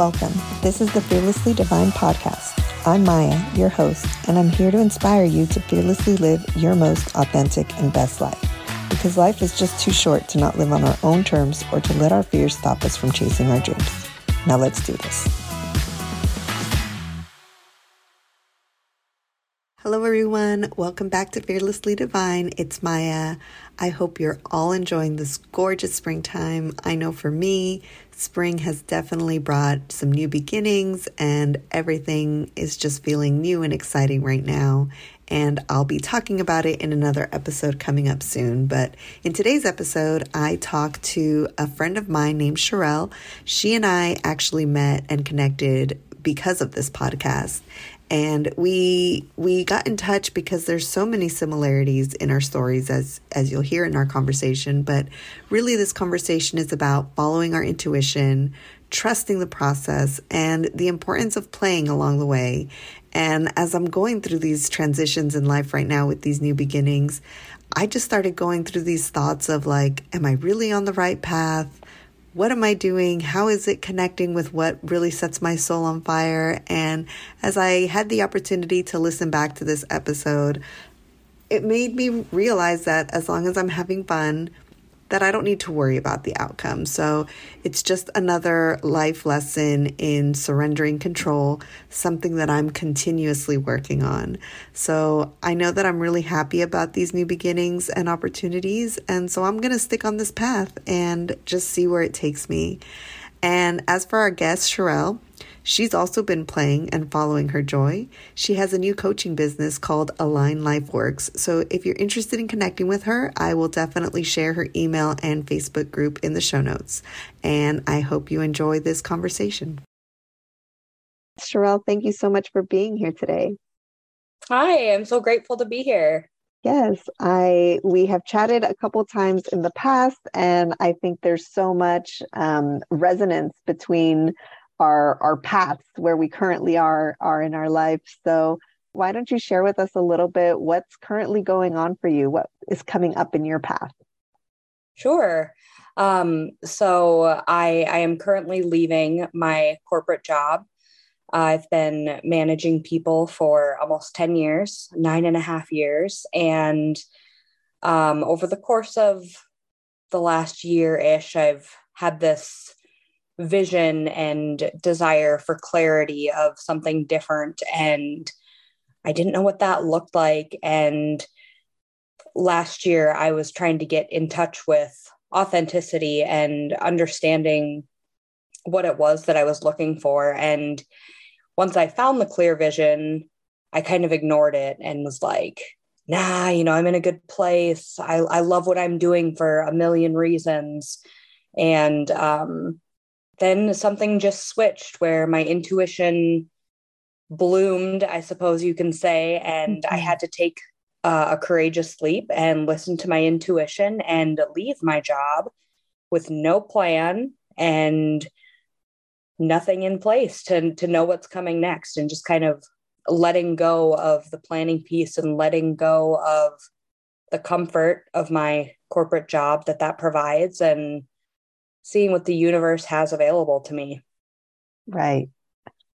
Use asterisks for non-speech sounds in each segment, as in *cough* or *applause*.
Welcome. This is the Fearlessly Divine podcast. I'm Maya, your host, and I'm here to inspire you to fearlessly live your most authentic and best life. Because life is just too short to not live on our own terms or to let our fears stop us from chasing our dreams. Now let's do this. Hello, everyone. Welcome back to Fearlessly Divine. It's Maya. I hope you're all enjoying this gorgeous springtime. I know for me, spring has definitely brought some new beginnings, and everything is just feeling new and exciting right now. And I'll be talking about it in another episode coming up soon. But in today's episode, I talked to a friend of mine named Shrylle. She and I actually met and connected because of this podcast and we we got in touch because there's so many similarities in our stories as as you'll hear in our conversation. But really this conversation is about following our intuition trusting the process and the importance of playing along the way. And as i'm going through these transitions in life right now with these new beginnings i just started going through these thoughts of like am i really on the right path what am I doing? How is it connecting with what really sets my soul on fire? And as I had the opportunity to listen back to this episode, it made me realize that as long as I'm having fun, that I don't need to worry about the outcome. So it's just another life lesson in surrendering control, something that I'm continuously working on. So I know that I'm really happy about these new beginnings and opportunities. And so I'm going to stick on this path and just see where it takes me. And as for our guest, Shrylle, She's also been playing and following her joy. She has a new coaching business called Align Life Works. So if you're interested in connecting with her, I will definitely share her email and Facebook group in the show notes. And I hope you enjoy this conversation. Shrylle, thank you so much for being here today. Hi, I'm so grateful to be here. Yes, I we have chatted a couple times in the past, and I think there's so much um, resonance between our our paths where we currently are are in our life. So why don't you share with us a little bit what's currently going on for you? What is coming up in your path? Sure. Um, so I I am currently leaving my corporate job. I've been managing people for almost 10 years, nine and a half years. And um, over the course of the last year ish, I've had this vision and desire for clarity of something different. And I didn't know what that looked like. And last year, I was trying to get in touch with authenticity and understanding what it was that I was looking for. And once I found the clear vision, I kind of ignored it and was like, nah, you know, I'm in a good place. I, I love what I'm doing for a million reasons. And um, then something just switched where my intuition bloomed, I suppose you can say, and mm-hmm. I had to take uh, a courageous leap and listen to my intuition and leave my job with no plan and nothing in place to to know what's coming next and just kind of letting go of the planning piece and letting go of the comfort of my corporate job that that provides and seeing what the universe has available to me. Right.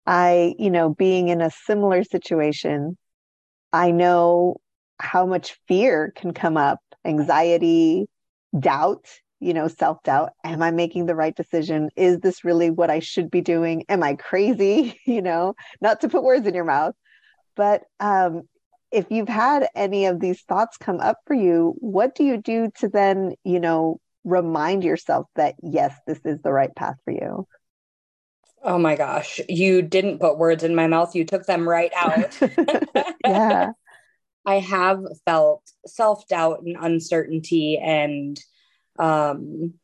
I, you know, being in a similar situation, I know how much fear can come up, anxiety, doubt, you know, self doubt. Am I making the right decision? Is this really what I should be doing? Am I crazy? *laughs* you know, not to put words in your mouth. But um, if you've had any of these thoughts come up for you, what do you do to then, you know, remind yourself that yes, this is the right path for you? Oh my gosh, you didn't put words in my mouth. You took them right out. *laughs* *laughs* yeah. I have felt self doubt and uncertainty, and um,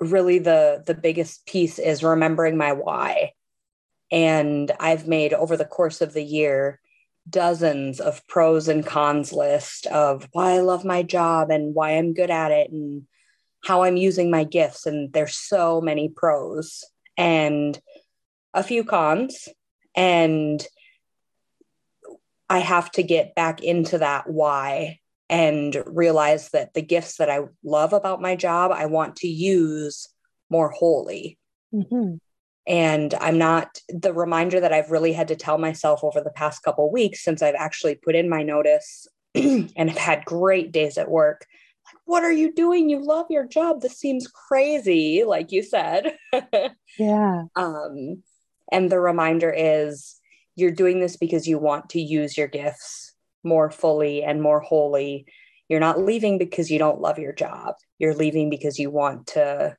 really the the biggest piece is remembering my why. And I've made over the course of the year dozens of pros and cons list of why I love my job and why I'm good at it and how I'm using my gifts. And there's so many pros and a few cons. And I have to get back into that why and realize that the gifts that I love about my job, I want to use more wholly. Mm-hmm. and i'm not the reminder that i've really had to tell myself over the past couple weeks since i've actually put in my notice *clears throat* and have had great days at work what are you doing? You love your job. This seems crazy like you said. *laughs* Yeah. Um and the reminder is you're doing this because you want to use your gifts more fully and more wholly. You're not leaving because you don't love your job. You're leaving because you want to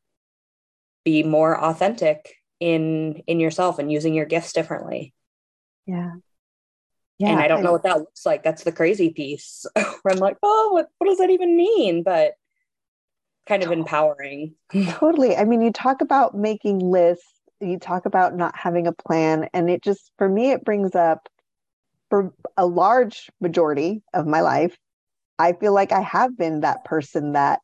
be more authentic in in yourself and using your gifts differently. Yeah yeah and i don't know what that looks like. That's the crazy piece. *laughs* Where i'm like oh what, what does that even mean? But kind of empowering. *laughs* Totally. I mean you talk about making lists you talk about not having a plan and it just for me it brings up for a large majority of my life i feel like i have been that person that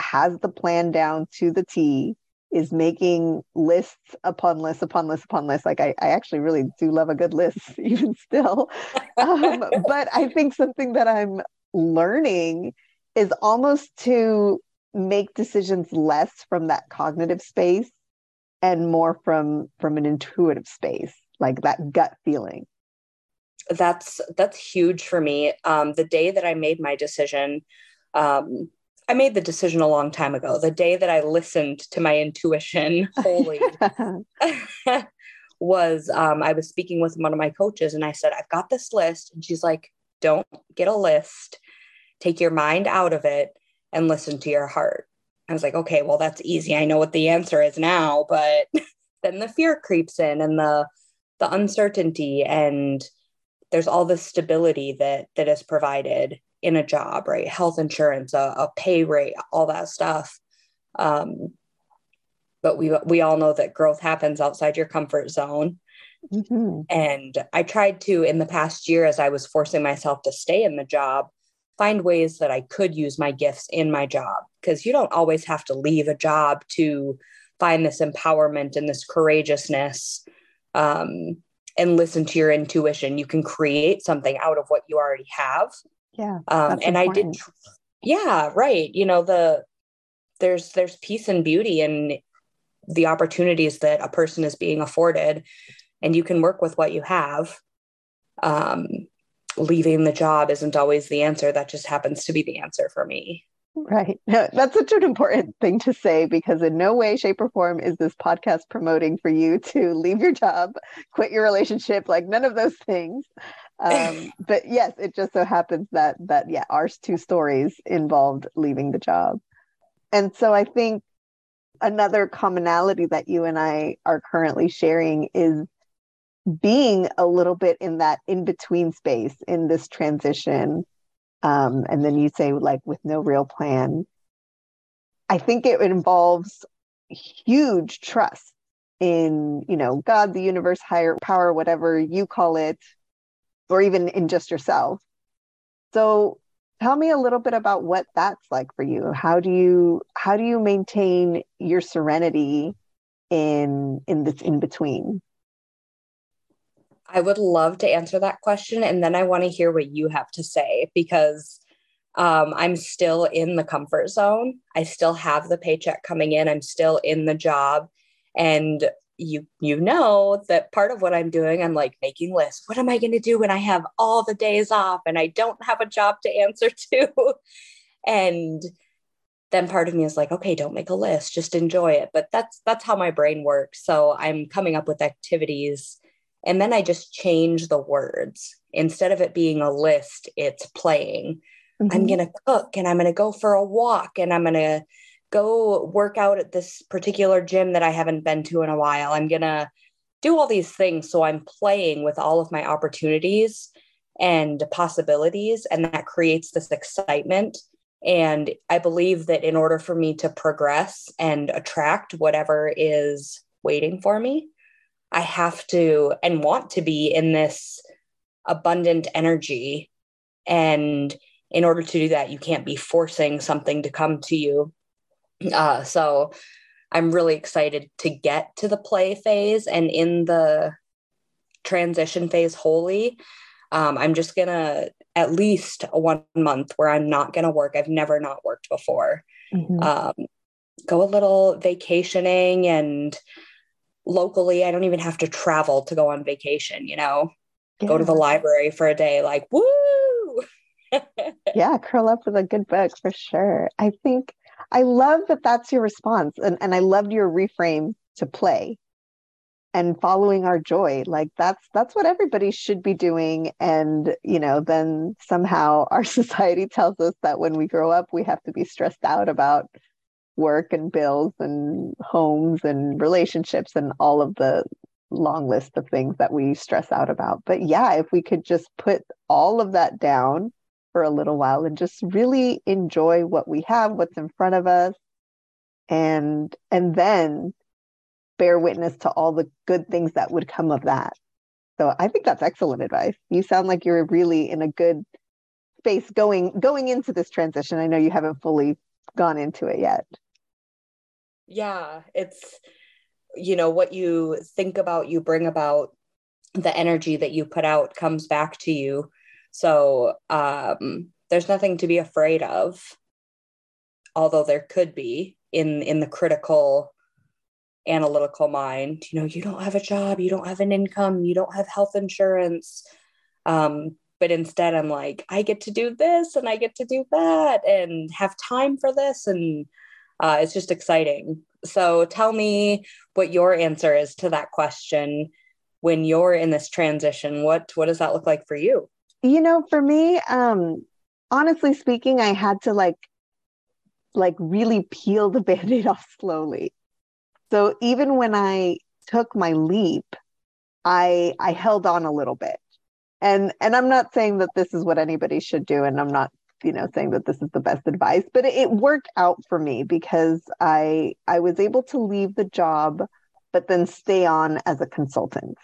has the plan down to the t is making lists upon lists upon lists upon lists. Like I, I actually really do love a good list *laughs* even still. Um, *laughs* but I think something that I'm learning is almost to make decisions less from that cognitive space and more from from an intuitive space, like that gut feeling. That's that's huge for me. Um, the day that I made my decision, um, I made the decision a long time ago. The day that I listened to my intuition wholly *laughs* was um, I was speaking with one of my coaches and I said, I've got this list. And she's like, don't get a list, take your mind out of it and listen to your heart. I was like, okay, well, that's easy. I know what the answer is now. But *laughs* then the fear creeps in and the, the uncertainty and there's all the stability that that is provided in a job, right? Health insurance, a, a pay rate, all that stuff. Um, but we we all know that growth happens outside your comfort zone. Mm-hmm. And I tried to in the past year, as I was forcing myself to stay in the job, find ways that I could use my gifts in my job because you don't always have to leave a job to find this empowerment and this courageousness. Um, and listen to your intuition. You can create something out of what you already have yeah um, and important. i did yeah right you know the there's there's peace and beauty in the opportunities that a person is being afforded and you can work with what you have um, leaving the job isn't always the answer that just happens to be the answer for me Right. *laughs* That's such an important thing to say because in no way, shape, or form is this podcast promoting for you to *laughs* leave your job, quit your relationship, like none of those things um, *laughs* but yes, it just so happens that that yeah, our two stories involved leaving the job, and so I think another commonality that you and I are currently sharing is being a little bit in that in between space in this transition. Um, and then you say like with no real plan. I think it involves huge trust in you know God, the universe, higher power, whatever you call it, or even in just yourself. So tell me a little bit about what that's like for you. How do you how do you maintain your serenity in in this in between? I would love to answer that question and then I want to hear what you have to say because um, I'm still in the comfort zone. I still have the paycheck coming in. I'm still in the job. And you you know that part of what I'm doing, I'm like making lists. What am I going to do when I have all the days off and I don't have a job to answer *laughs* to? and then part of me is like, okay, don't make a list, just enjoy it. But that's that's how my brain works. So I'm coming up with activities and then I just change the words. Instead of it being a list, it's playing. Mm-hmm. I'm going to cook and I'm going to go for a walk and I'm going to go work out at this particular gym that I haven't been to in a while. I'm going to do all these things. So I'm playing with all of my opportunities and possibilities, and that creates this excitement. And I believe that in order for me to progress and attract whatever is waiting for me, I have to and want to be in this abundant energy. And in order to do that, you can't be forcing something to come to you uh, so I'm really excited to get to the play phase and in the transition phase wholly. Um, I'm just gonna at least one month where I'm not gonna work. I've never not worked before. Mm-hmm. Um, go a little vacationing and locally. I don't even have to travel to go on vacation, you know, yeah. go to the library for a day, like, woo. *laughs* yeah, curl up with a good book for sure. I think I love that that's your response. And, and I loved your reframe to play and following our joy like that's that's what everybody should be doing and you know then somehow *laughs* our society tells us that when we grow up we have to be stressed out about work and bills and homes and relationships and all of the long list of things that we stress out about. But yeah, if we could just put all of that down for a little while and just really enjoy what we have, what's in front of us, and and then bear witness to all the good things that would come of that. So I think that's excellent advice. You sound like you're really in a good space going going into this transition. I know you haven't fully gone into it yet yeah it's you know what you think about you bring about the energy that you put out comes back to you so um there's nothing to be afraid of although there could be in in the critical analytical mind you know you don't have a job you don't have an income you don't have health insurance um but instead i'm like i get to do this and i get to do that and have time for this and uh, it's just exciting. So tell me what your answer is to that question when you're in this transition. What what does that look like for you? You know, for me, um, honestly speaking, I had to like like really peel the *laughs* band-aid off slowly. So even when I took my leap, I I held on a little bit. And and I'm not saying that this is what anybody should do and I'm not you know saying that this is the best advice but it, it worked out for me because i i was able to leave the job but then stay on as a consultant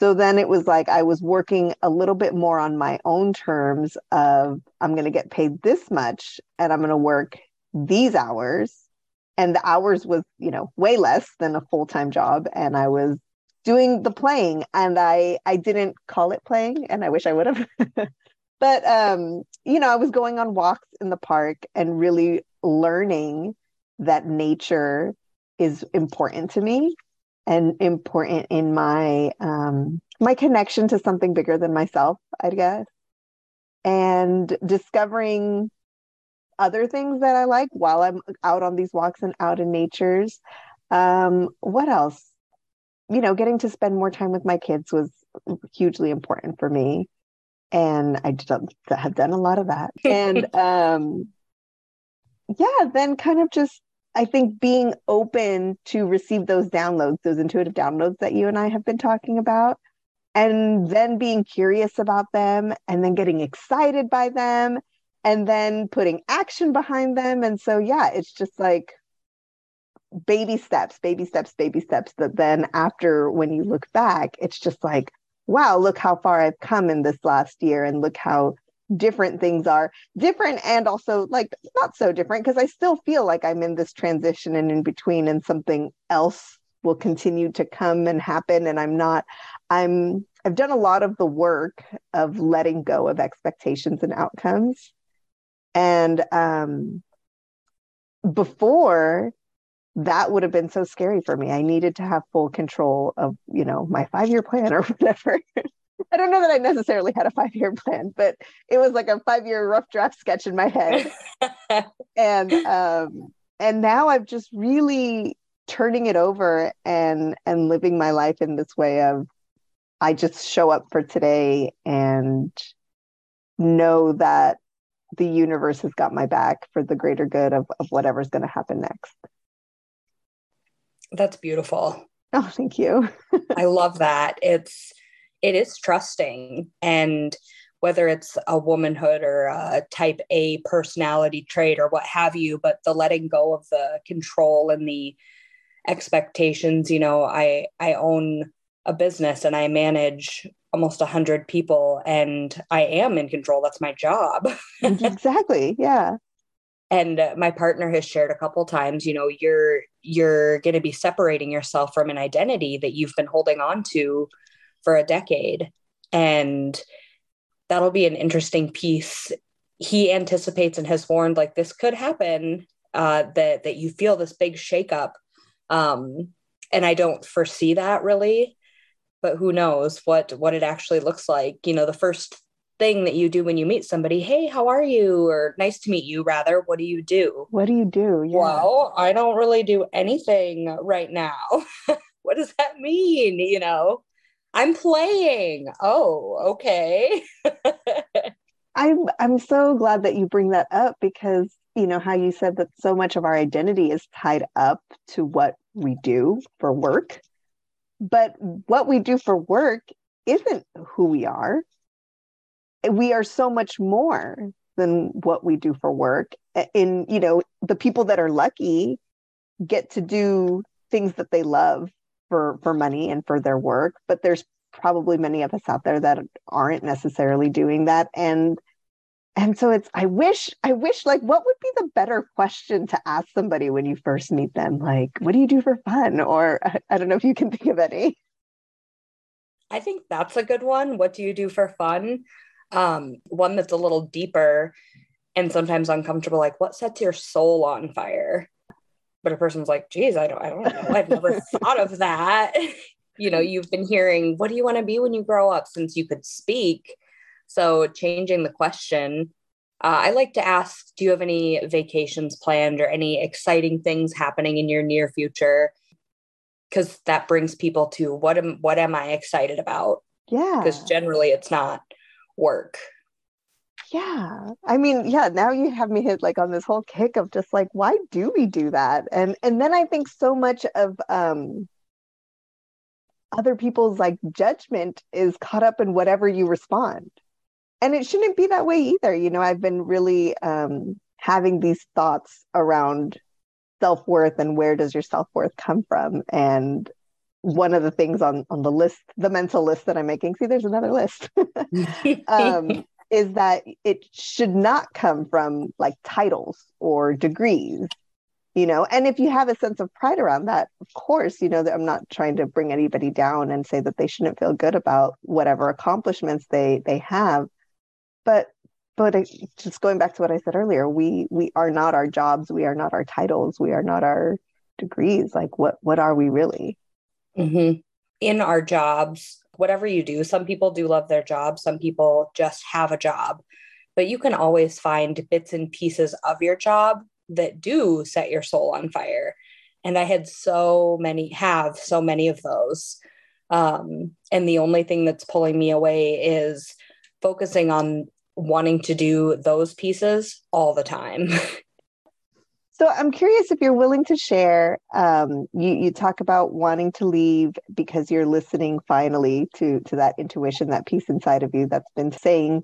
so then it was like i was working a little bit more on my own terms of i'm going to get paid this much and i'm going to work these hours. And the hours was you know way less than a full-time job and i was doing the playing and i i didn't call it playing and i wish i would have. *laughs* But um, you know, I was going on walks in the park and really learning that nature is important to me and important in my um, my connection to something bigger than myself, I guess, and discovering other things that I like while I'm out on these walks and out in natures. Um, what else? You know, getting to spend more time with my kids was hugely important for me and I have done a lot of that. And *laughs* um, yeah, then kind of just I think being open to receive those downloads, those intuitive downloads that you and I have been talking about, and then being curious about them, and then getting excited by them, and then putting action behind them. And so yeah, it's just like baby steps, baby steps, baby steps. That then after when you look back, it's just like wow, look how far I've come in this last year and look how different things are different and also like not so different because I still feel like I'm in this transition and in between and something else will continue to come and happen and I'm not I'm I've done a lot of the work of letting go of expectations and outcomes and um before that would have been so scary for me. I needed to have full control of, you know, my five year plan *laughs* or whatever. I don't know that I necessarily had a five year plan, but it was like a five year rough draft sketch in my head. *laughs* and um, and now I'm just really turning it over and and living my life in this way of I just show up for today and know that the universe has got my back for the greater good of, of whatever's going to happen next. That's beautiful. Oh, thank you. *laughs* I love that. It's it is trusting and whether it's a womanhood or a type A personality trait or what have you, but the letting go of the control and the expectations, you know, I I own a business and I manage almost a hundred people and I am in control. That's my job. *laughs* exactly. Yeah and uh, my partner has shared a couple times you know you're you're going to be separating yourself from an identity that you've been holding on to for a decade and that'll be an interesting piece he anticipates and has warned like this could happen uh, that that you feel this big shakeup um, and I don't foresee that really, but who knows what what it actually looks like. You know, the first thing that you do when you meet somebody, hey, how are you? Or nice to meet you, rather. What do you do? What do you do? Yeah. Well, I don't really do anything right now. *laughs* what does that mean? You know, I'm playing. Oh, okay. *laughs* I'm I'm so glad that you bring that up because you know how you said that so much of our identity is tied up to what we do for work. But what we do for work isn't who we are. We are so much more than what we do for work. And you know, the people that are lucky get to do things that they love for for money and for their work, but there's probably many of us out there that aren't necessarily doing that. And and so it's i wish i wish like what would be the better question to ask somebody when you first meet them? Like what do you do for fun? Or *laughs* i don't know if you can think of any. I think that's a good one. What do you do for fun? Um, one that's a little deeper and sometimes uncomfortable like what sets your soul on fire but a person's like geez i don't i don't know. I've never *laughs* thought of that. *laughs* You know you've been hearing what do you want to be when you grow up? since you could speak. So changing the question uh, i like to ask do you have any vacations planned or any exciting things happening in your near future? Because that brings people to what am what am i excited about? Yeah. because generally it's not work yeah i mean yeah now you have me hit like on this whole kick of just like why do we do that? And and then i think so much of um other people's like judgment is caught up in whatever you respond. And it shouldn't be that way either you know i've been really um having these thoughts around self-worth and where does your self-worth come from? And one of the things on on the list the mental list that i'm making see there's another list. *laughs* *laughs* Um, is that it should not come from like titles or degrees you know? And if you have a sense of pride around that of course you know that i'm not trying to bring anybody down and say that they shouldn't feel good about whatever accomplishments they they have. But but just going back to what i said earlier we we are not our jobs we are not our titles we are not our degrees. Like what what are we really? Mm-hmm. in our jobs whatever you do some people do love their job some people just have a job but you can always find bits and pieces of your job that do set your soul on fire. And I had so many, have so many of those. Um, and the only thing that's pulling me away is focusing on wanting to do those pieces all the time. *laughs* so I'm curious if you're willing to share. Um, you, you talk about wanting to leave because you're listening finally to to that intuition, that piece inside of you that's been saying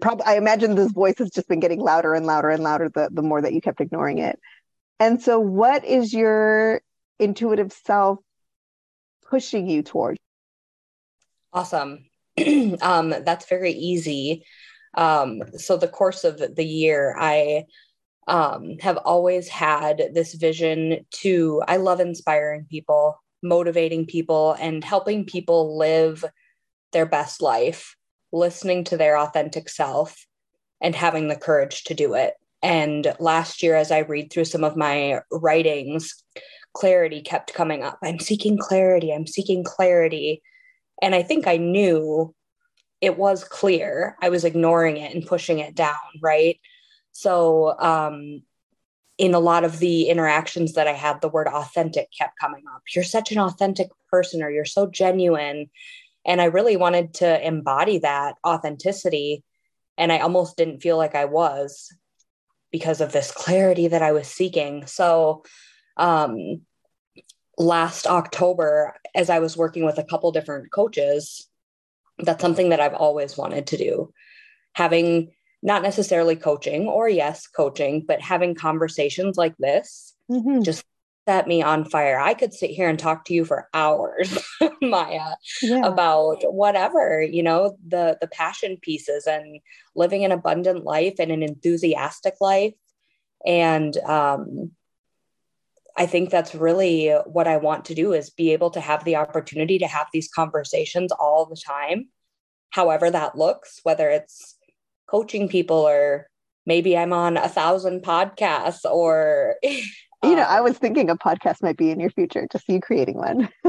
probably I imagine this voice has just been getting louder and louder and louder the, the more that you kept ignoring it. And so what is your intuitive self pushing you towards? Awesome. *clears throat* um, that's very easy. Um, so the course of the year, I um, have always had this vision to, I love inspiring people, motivating people, and helping people live their best life listening to their authentic self and having the courage to do it. And last year, as I read through some of my writings, clarity kept coming up. I'm seeking clarity. I'm seeking clarity. And I think I knew it was clear. I was ignoring it and pushing it down, right? So, um, in a lot of the interactions that I had, the word authentic kept coming up. You're such an authentic person, or you're so genuine. And I really wanted to embody that authenticity. And I almost didn't feel like I was because of this clarity that I was seeking. So, um, last October, as I was working with a couple different coaches, that's something that I've always wanted to do. Having not necessarily coaching or yes, coaching, but having conversations like this, mm-hmm. just set me on fire. I could sit here and talk to you for hours, *laughs* Maya, yeah. about whatever, you know, the the passion pieces and living an abundant life and an enthusiastic life. And um I think that's really what I want to do is be able to have the opportunity to have these conversations all the time, however that looks, whether it's coaching people or maybe I'm on a thousand podcasts or You know, um, I was thinking a podcast might be in your future, just you creating one. *laughs*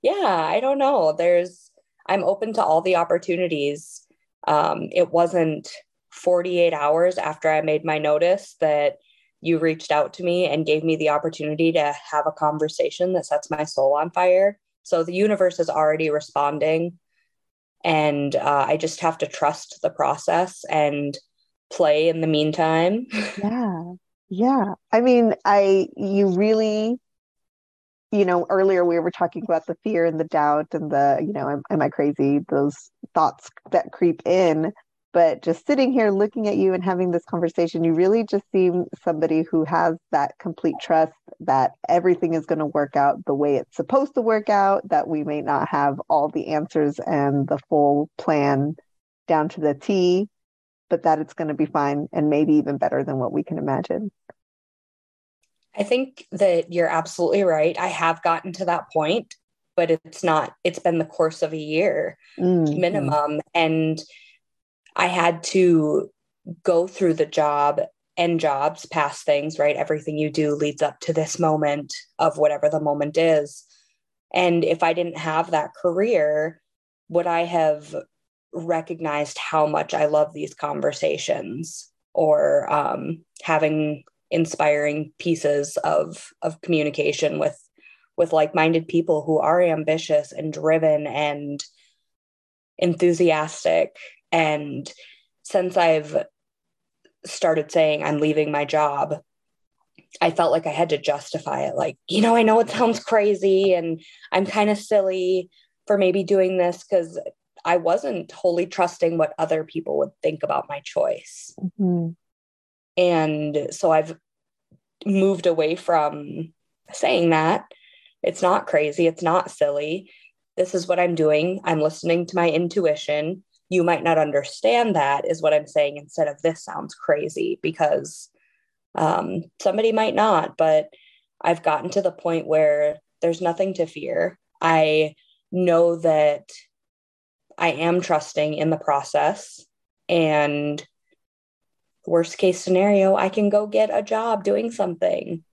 yeah, I don't know. There's, I'm open to all the opportunities. Um, it wasn't 48 hours after I made my notice that you reached out to me and gave me the opportunity to have a conversation that sets my soul on fire. So the universe is already responding. And uh, I just have to trust the process and play in the meantime. *laughs* Yeah. Yeah. I mean, I, you really, you know, earlier we were talking about the fear and the doubt and the, you know, am, am I crazy? Those thoughts that creep in but just sitting here looking at you and having this conversation you really just seem somebody who has that complete trust that everything is going to work out the way it's supposed to work out that we may not have all the answers and the full plan down to the t but that it's going to be fine and maybe even better than what we can imagine. I think that you're absolutely right. I have gotten to that point but it's not it's been the course of a year mm-hmm. minimum. And I had to go through the job and jobs, past things, right? Everything you do leads up to this moment of whatever the moment is. And if I didn't have that career, would I have recognized how much I love these conversations or um, having inspiring pieces of of communication with with like-minded people who are ambitious and driven and enthusiastic and since I've started saying I'm leaving my job, I felt like I had to justify it. Like, you know, I know it sounds crazy and I'm kind of silly for maybe doing this because I wasn't wholly trusting what other people would think about my choice. Mm-hmm. And so I've moved away from saying that. It's not crazy. It's not silly. This is what I'm doing. I'm listening to my intuition you might not understand that is what i'm saying instead of this sounds crazy because um, somebody might not but i've gotten to the point where there's nothing to fear. I know that i am trusting in the process and worst case scenario i can go get a job doing something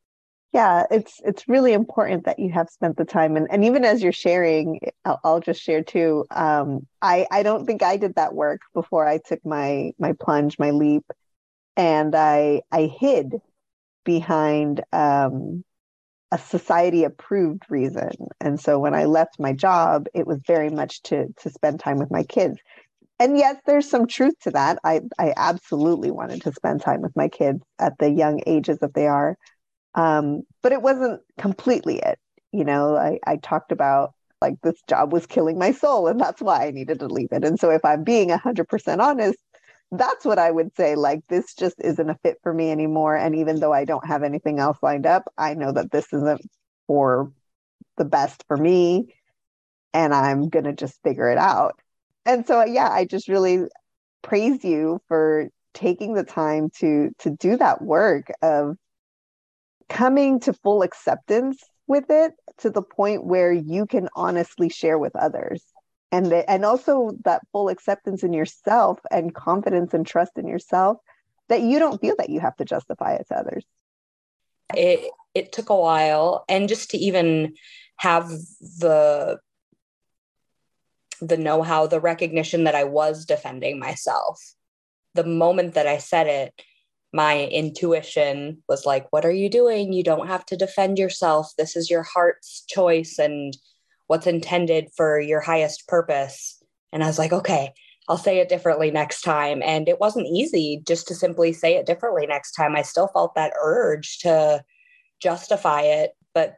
yeah it's it's really important that you have spent the time and, and even as you're sharing I'll, I'll just share too um, i i don't think i did that work before i took my my plunge my leap and i i hid behind um, a society approved reason. And so when i left my job it was very much to to spend time with my kids. And yes there's some truth to that. I i absolutely wanted to spend time with my kids at the young ages that they are um, but it wasn't completely it. You know, I, I talked about like this job was killing my soul and that's why I needed to leave it. And so if I'm being 100% honest, that's what I would say. Like, this just isn't a fit for me anymore. And even though I don't have anything else lined up, I know that this isn't for the best for me. And I'm going to just figure it out. And so, yeah, I just really praise you for taking the time to to do that work of coming to full acceptance with it to the point where you can honestly share with others. And the, and also that full acceptance in yourself and confidence and trust in yourself that you don't feel that you have to justify it to others. It it took a while. And just to even have the the know-how the recognition that i was defending myself the moment that i said it my intuition was like, What are you doing? You don't have to defend yourself. This is your heart's choice and what's intended for your highest purpose. And I was like, Okay, I'll say it differently next time. And it wasn't easy just to simply say it differently next time. I still felt that urge to justify it. But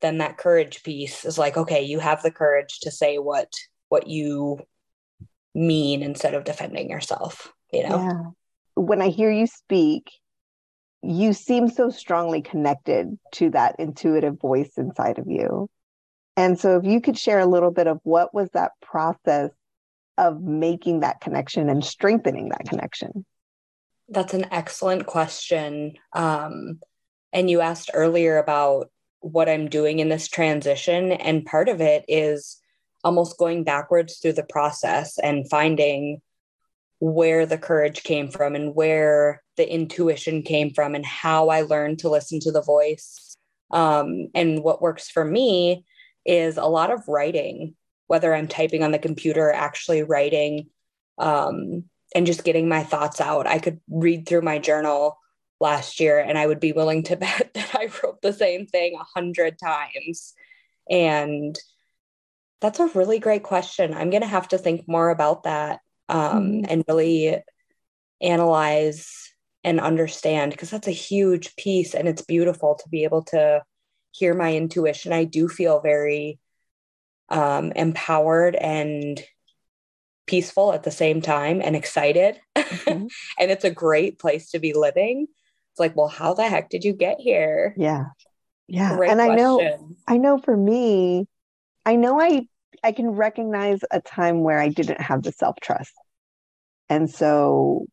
then that courage piece is like, okay, you have the courage to say what what you mean instead of defending yourself, you know? When I hear you speak, you seem so strongly connected to that intuitive voice inside of you. And so, if you could share a little bit of what was that process of making that connection and strengthening that connection? That's an excellent question. Um, and you asked earlier about what I'm doing in this transition. And part of it is almost going backwards through the process and finding where the courage came from and where the intuition came from and how I learned to listen to the voice. Um, and what works for me is a lot of writing, whether I'm typing on the computer actually writing um, and just getting my thoughts out. I could read through my journal last year and I would be willing to *laughs* bet that I wrote the same thing a hundred times. And that's a really great question. I'm going to have to think more about that um, mm-hmm. and really analyze and understand because that's a huge piece and it's beautiful to be able to hear my intuition. I do feel very um, empowered and peaceful at the same time and excited. Mm-hmm. *laughs* and it's a great place to be living. It's like, well, how the heck did you get here? Yeah. Yeah. Great and question. I know I know for me, I know I I can recognize a time where I didn't have the self-trust. And so,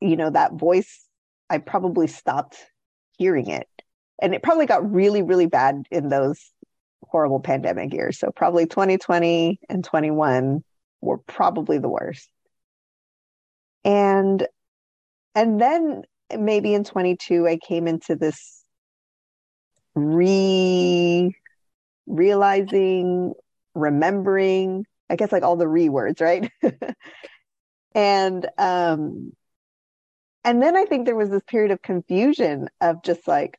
you know, that voice, I probably stopped hearing it. And it probably got really, really bad in those horrible pandemic years. So probably 2020 and 21 were probably the worst. And and then maybe in 22 I came into this re realizing, remembering, I guess like all the re words, right? *laughs* and um and then I think there was this period of confusion of just like,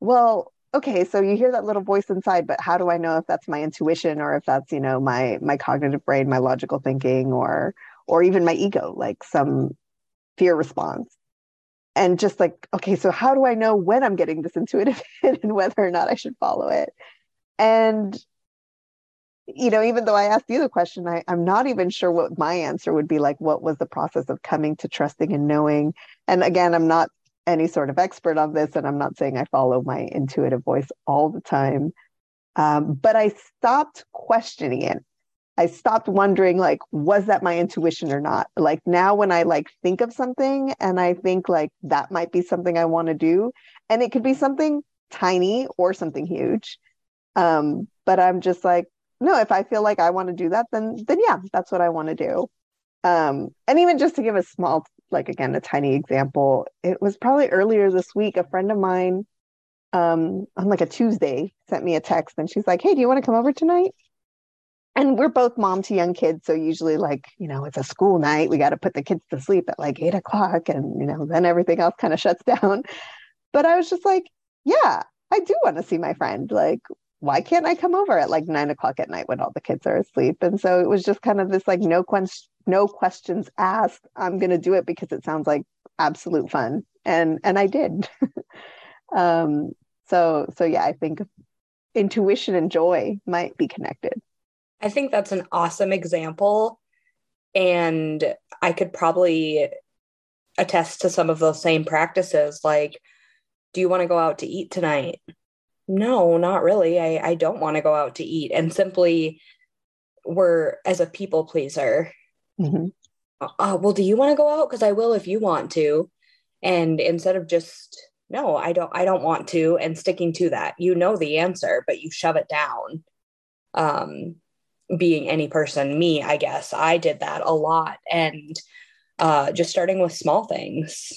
well, okay so you hear that little voice inside but how do i know if that's my intuition or if that's you know my my cognitive brain my logical thinking or or even my ego like some fear response and just like okay so how do i know when i'm getting this intuitive *laughs* hit and whether or not i should follow it and you know even though i asked you the question I, i'm not even sure what my answer would be like what was the process of coming to trusting and knowing and again i'm not any sort of expert on this, and I'm not saying I follow my intuitive voice all the time. Um, but I stopped questioning it. I stopped wondering, like, was that my intuition or not? Like now, when I like think of something and I think like that might be something I want to do, and it could be something tiny or something huge. Um, but I'm just like, no, if I feel like I want to do that, then then yeah, that's what I want to do. Um, and even just to give a small like again a tiny example it was probably earlier this week a friend of mine um on like a tuesday sent me a text and she's like hey do you want to come over tonight and we're both mom to young kids so usually like you know it's a school night we got to put the kids to sleep at like eight o'clock and you know then everything else kind of shuts *laughs* down but i was just like yeah i do want to see my friend like why can't I come over at like nine o'clock at night when all the kids are asleep? And so it was just kind of this like no questions, no questions asked. I'm gonna do it because it sounds like absolute fun, and and I did. *laughs* um, so so yeah, I think intuition and joy might be connected. I think that's an awesome example, and I could probably attest to some of those same practices. Like, do you want to go out to eat tonight? No, not really. I, I don't want to go out to eat. And simply, we're as a people pleaser. Mm-hmm. Uh, well, do you want to go out? Because I will if you want to. And instead of just, no, I don't, I don't want to, and sticking to that, you know the answer, but you shove it down. Um, being any person, me, I guess I did that a lot. And uh, just starting with small things.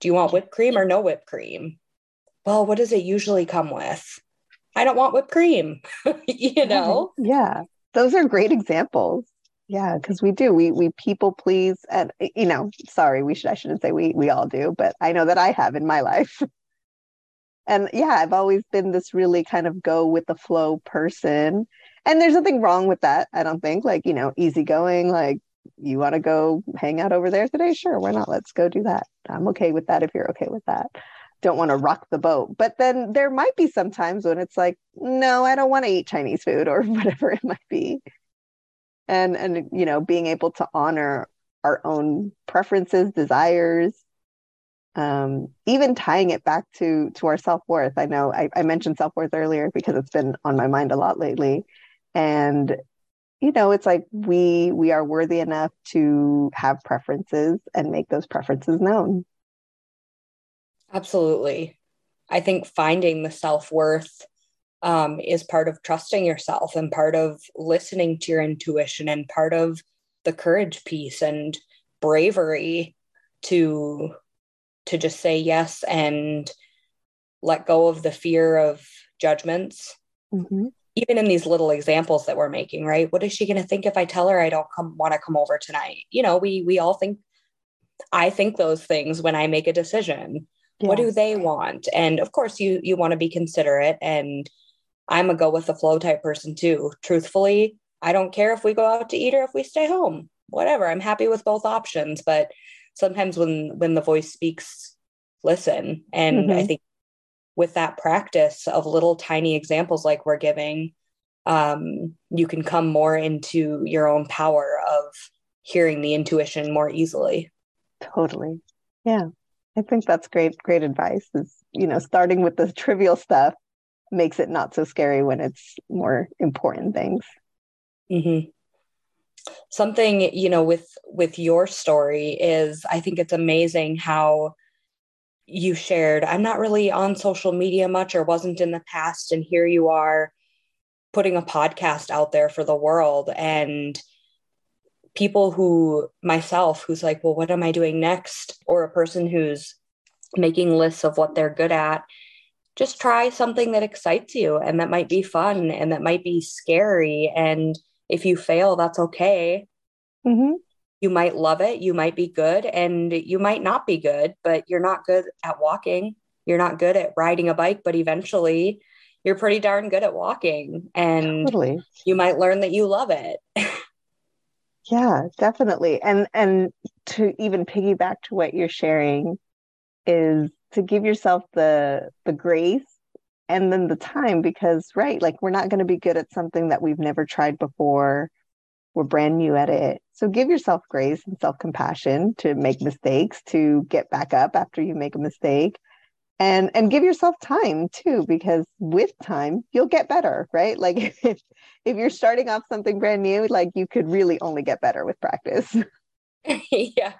Do you want whipped cream or no whipped cream? Well, what does it usually come with? I don't want whipped cream, *laughs* you know? Yeah. Those are great examples. Yeah, because we do. We we people please and you know, sorry, we should I shouldn't say we we all do, but I know that I have in my life. *laughs* and yeah, I've always been this really kind of go with the flow person. And there's nothing wrong with that, I don't think. Like, you know, easygoing, like you want to go hang out over there today? Sure, why not? Let's go do that. I'm okay with that if you're okay with that don't want to rock the boat. But then there might be some times when it's like, no, I don't want to eat Chinese food or *laughs* whatever it might be. And and you know, being able to honor our own preferences, desires, um, even tying it back to to our self-worth. I know I, I mentioned self-worth earlier because it's been on my mind a lot lately. And you know, it's like we we are worthy enough to have preferences and make those preferences known. Absolutely. I think finding the self worth um, is part of trusting yourself and part of listening to your intuition and part of the courage piece and bravery to to just say yes and let go of the fear of judgments mm-hmm. even in these little examples that we're making right what is she going to think if i tell her i don't come want to come over tonight you know we we all think i think those things when i make a decision yes. what do they want? And of course you you want to be considerate and i'm a go with the flow type person too. Truthfully i don't care if we go out to eat or if we stay home. Whatever i'm happy with both options but sometimes when when the voice speaks listen. And mm-hmm. i think with that practice of little tiny examples like we're giving um, you can come more into your own power of hearing the intuition more easily. Totally. Yeah i think that's great great advice is you know starting with the trivial stuff makes it not so scary when it's more important things. Mm-hmm. Something you know with with your story is i think it's amazing how you shared i'm not really on social media much or wasn't in the past and here you are putting a podcast out there for the world. And people who myself who's like well what am i doing next or a person who's making lists of what they're good at just try something that excites you and that might be fun and that might be scary and if you fail, that's okay. Mm-hmm. You might love it, you might be good, and you might not be good, but you're not good at walking. You're not good at riding a bike, but eventually you're pretty darn good at walking. And totally. you might learn that you love it. *laughs* yeah, definitely. And and to even piggyback to what you're sharing is to give yourself the the grace and then the time because right like we're not going to be good at something that we've never tried before. We're brand new at it. So give yourself grace and self-compassion to make mistakes to get back up after you make a mistake and and give yourself time too because with time you'll get better right? Like *laughs* if, if you're starting off something brand new like you could really only get better with practice. *laughs* Yeah.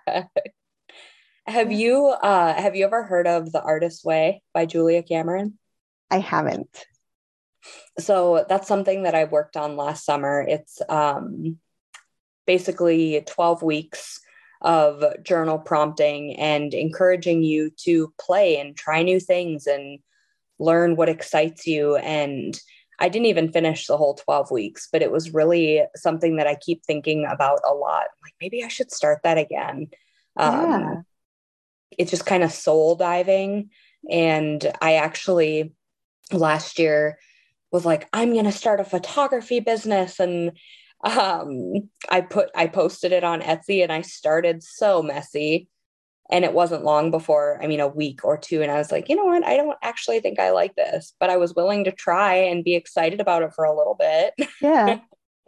Have you uh have you ever heard of the artist way by julia cameron? I haven't. So that's something that I worked on last summer. It's um, basically 12 weeks of journal prompting and encouraging you to play and try new things and learn what excites you. And I didn't even finish the whole 12 weeks, but it was really something that I keep thinking about a lot. Like maybe I should start that again. Um, yeah. It's just kind of soul diving. And I actually last year was like, I'm going to start a photography business. And um, I put, I posted it on Etsy and I started so messy. And it wasn't long before, I mean, a week or two. And I was like, you know what? I don't actually think I like this, but I was willing to try and be excited about it for a little bit. Yeah.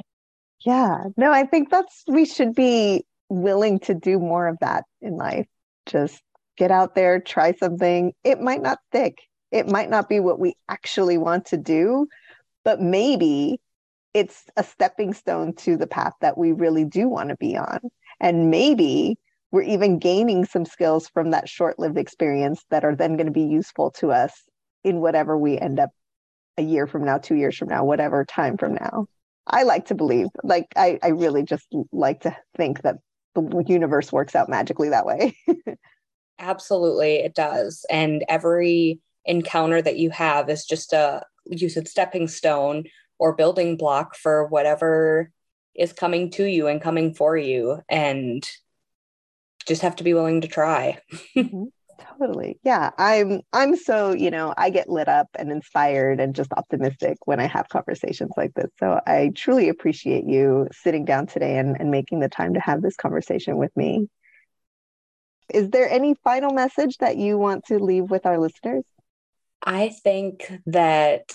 *laughs* yeah. No, I think that's, we should be willing to do more of that in life. Just get out there, try something. It might not stick it might not be what we actually want to do, but maybe it's a stepping stone to the path that we really do want to be on. And maybe we're even gaining some skills from that short lived experience that are then going to be useful to us in whatever we end up a year from now, two years from now, whatever time from now. I like to believe, like, I, I really just like to think that the universe works out magically that way. *laughs* Absolutely, it does. And every encounter that you have is just a you said stepping stone or building block for whatever is coming to you and coming for you and just have to be willing to try. *laughs* Mm-hmm. totally. Yeah i'm i'm so you know i get lit up and inspired and just optimistic when i have conversations like this. So i truly appreciate you sitting down today and, and making the time to have this conversation with me. Is there any final message that you want to leave with our listeners? I think that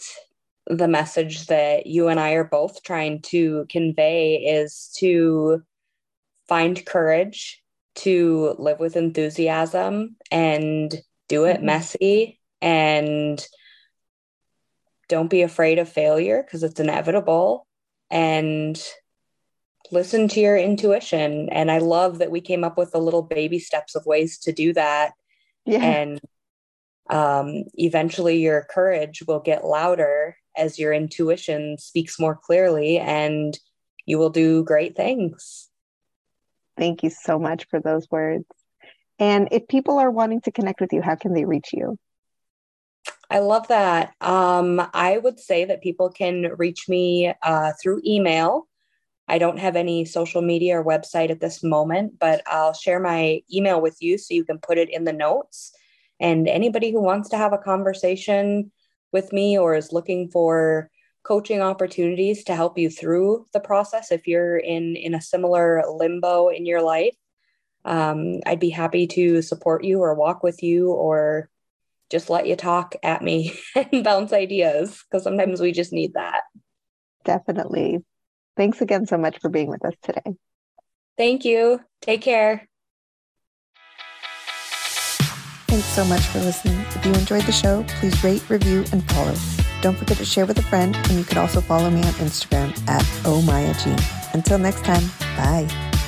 the message that you and I are both trying to convey is to find courage to live with enthusiasm and do it mm-hmm. messy and don't be afraid of failure because it's inevitable and listen to your intuition and i love that we came up with the little baby steps of ways to do that yeah. and um, eventually your courage will get louder as your intuition speaks more clearly and you will do great things Thank you so much for those words. And if people are wanting to connect with you, how can they reach you? I love that. Um, I would say that people can reach me uh, through email. I don't have any social media or website at this moment, but I'll share my email with you so you can put it in the notes. And anybody who wants to have a conversation with me or is looking for coaching opportunities to help you through the process if you're in in a similar limbo in your life um, i'd be happy to support you or walk with you or just let you talk at me *laughs* and bounce ideas because sometimes we just need that. Definitely. Thanks again so much for being with us today. Thank you. Take care Thanks so much for listening. If you enjoyed the show, please rate, review, and follow. Don't forget to share with a friend, and you could also follow me on Instagram at OhMayaG. Until next time, bye.